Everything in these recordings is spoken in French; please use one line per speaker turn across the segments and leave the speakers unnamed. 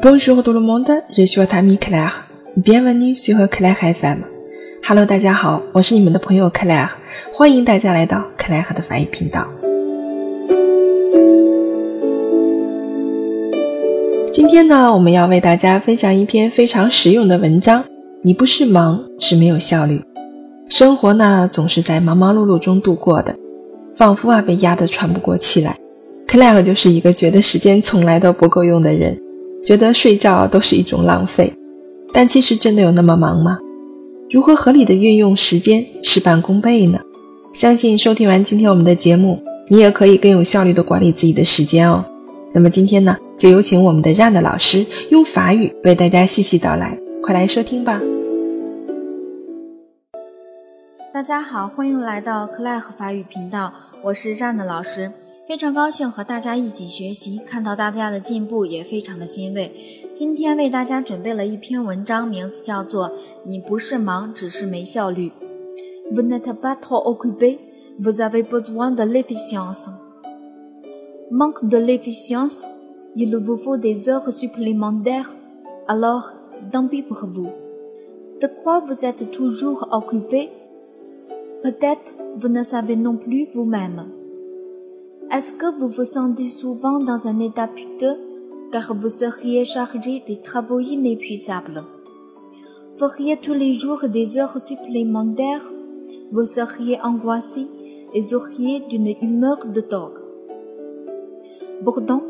Bonjour tout le monde, je suis votre ami Claire. Bienvenue sur Claire FM. Hello，大家好，我是你们的朋友 Claire，欢迎大家来到 Claire 的法语频道。今天呢，我们要为大家分享一篇非常实用的文章。你不是忙，是没有效率。生活呢，总是在忙忙碌碌中度过的，仿佛啊被压得喘不过气来。Claire 就是一个觉得时间从来都不够用的人。觉得睡觉都是一种浪费，但其实真的有那么忙吗？如何合理的运用时间，事半功倍呢？相信收听完今天我们的节目，你也可以更有效率的管理自己的时间哦。那么今天呢，就有请我们的 r a n 老师用法语为大家细细道来，快来收听吧。
大家好，欢迎来到克莱和法语频道，我是 r a n 老师。非常高兴和大家一起学习，看到大家的进步也非常的欣慰。今天为大家准备了一篇文章，名字叫做《你不是忙，只是没效率》。Vous n'êtes pas trop occupé, vous avez besoin de l'efficience. Manque de l'efficience, il vous faut des heures supplémentaires. Alors, tant pis pour vous. De quoi vous êtes toujours occupé Peut-être vous ne savez non plus vous-même. Est-ce que vous vous sentez souvent dans un état piteux car vous seriez chargé des travaux inépuisables? Feriez tous les jours des heures supplémentaires Vous seriez angoissé et auriez d'une humeur de dog. Pourtant,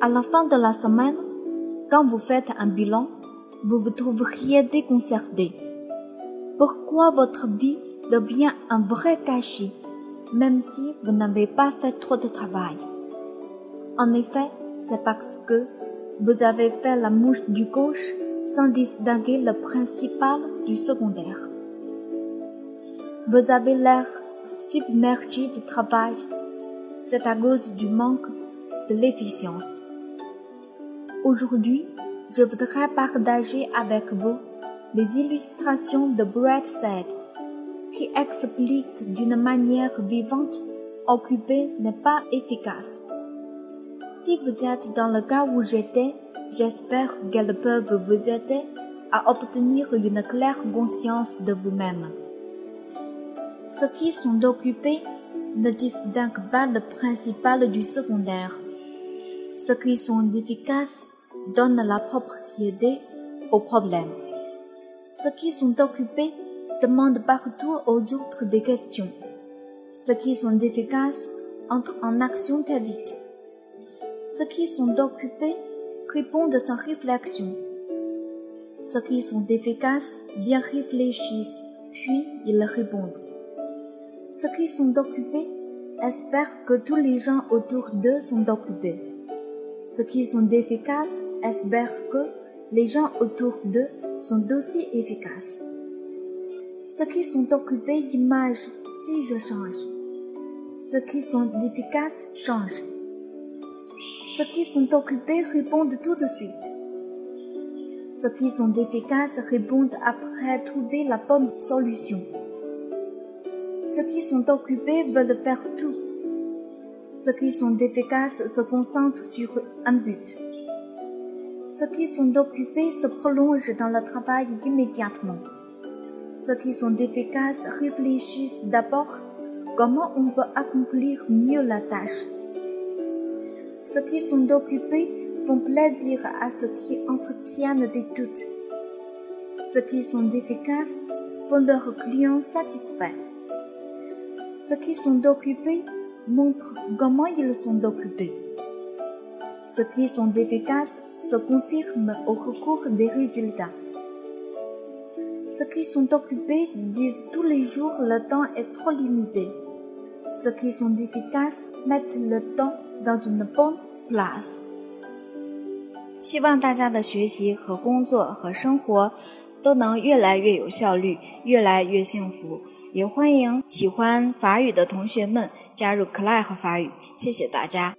à la fin de la semaine, quand vous faites un bilan, vous vous trouveriez déconcerté. Pourquoi votre vie devient un vrai cachet même si vous n'avez pas fait trop de travail. En effet, c'est parce que vous avez fait la mouche du gauche sans distinguer le principal du secondaire. Vous avez l'air submergé de travail. C'est à cause du manque de l'efficience. Aujourd'hui, je voudrais partager avec vous les illustrations de Brett Said qui explique d'une manière vivante occupé n'est pas efficace. Si vous êtes dans le cas où j'étais, j'espère qu'elles peuvent vous aider à obtenir une claire conscience de vous-même. Ceux qui sont occupés ne distinguent pas le principal du secondaire. Ceux qui sont efficaces donnent la propriété au problème. Ceux qui sont occupés demandent partout aux autres des questions. Ceux qui sont efficaces entrent en action très vite. Ceux qui sont occupés répondent sans réflexion. Ceux qui sont efficaces bien réfléchissent, puis ils répondent. Ceux qui sont occupés espèrent que tous les gens autour d'eux sont occupés. Ceux qui sont efficaces espèrent que les gens autour d'eux sont aussi efficaces. Ceux qui sont occupés imaginent si je change. Ceux qui sont efficaces changent. Ceux qui sont occupés répondent tout de suite. Ceux qui sont efficaces répondent après trouver la bonne solution. Ceux qui sont occupés veulent faire tout. Ceux qui sont efficaces se concentrent sur un but. Ceux qui sont occupés se prolongent dans le travail immédiatement. Ceux qui sont efficaces réfléchissent d'abord comment on peut accomplir mieux la tâche. Ceux qui sont occupés font plaisir à ceux qui entretiennent des doutes. Ceux qui sont efficaces font leurs clients satisfaits. Ceux qui sont occupés montrent comment ils sont occupés. Ceux qui sont efficaces se confirment au recours des résultats. Ceux qui sont occupés disent tous les jours le temps est trop limité. Ceux qui sont efficaces mettent le temps dans une bonne place.
希望大家的学习和工作和生活都能越来越有效率，越来越幸福。也欢迎喜欢法语的同学们加入 Clay 和法语。谢谢大家。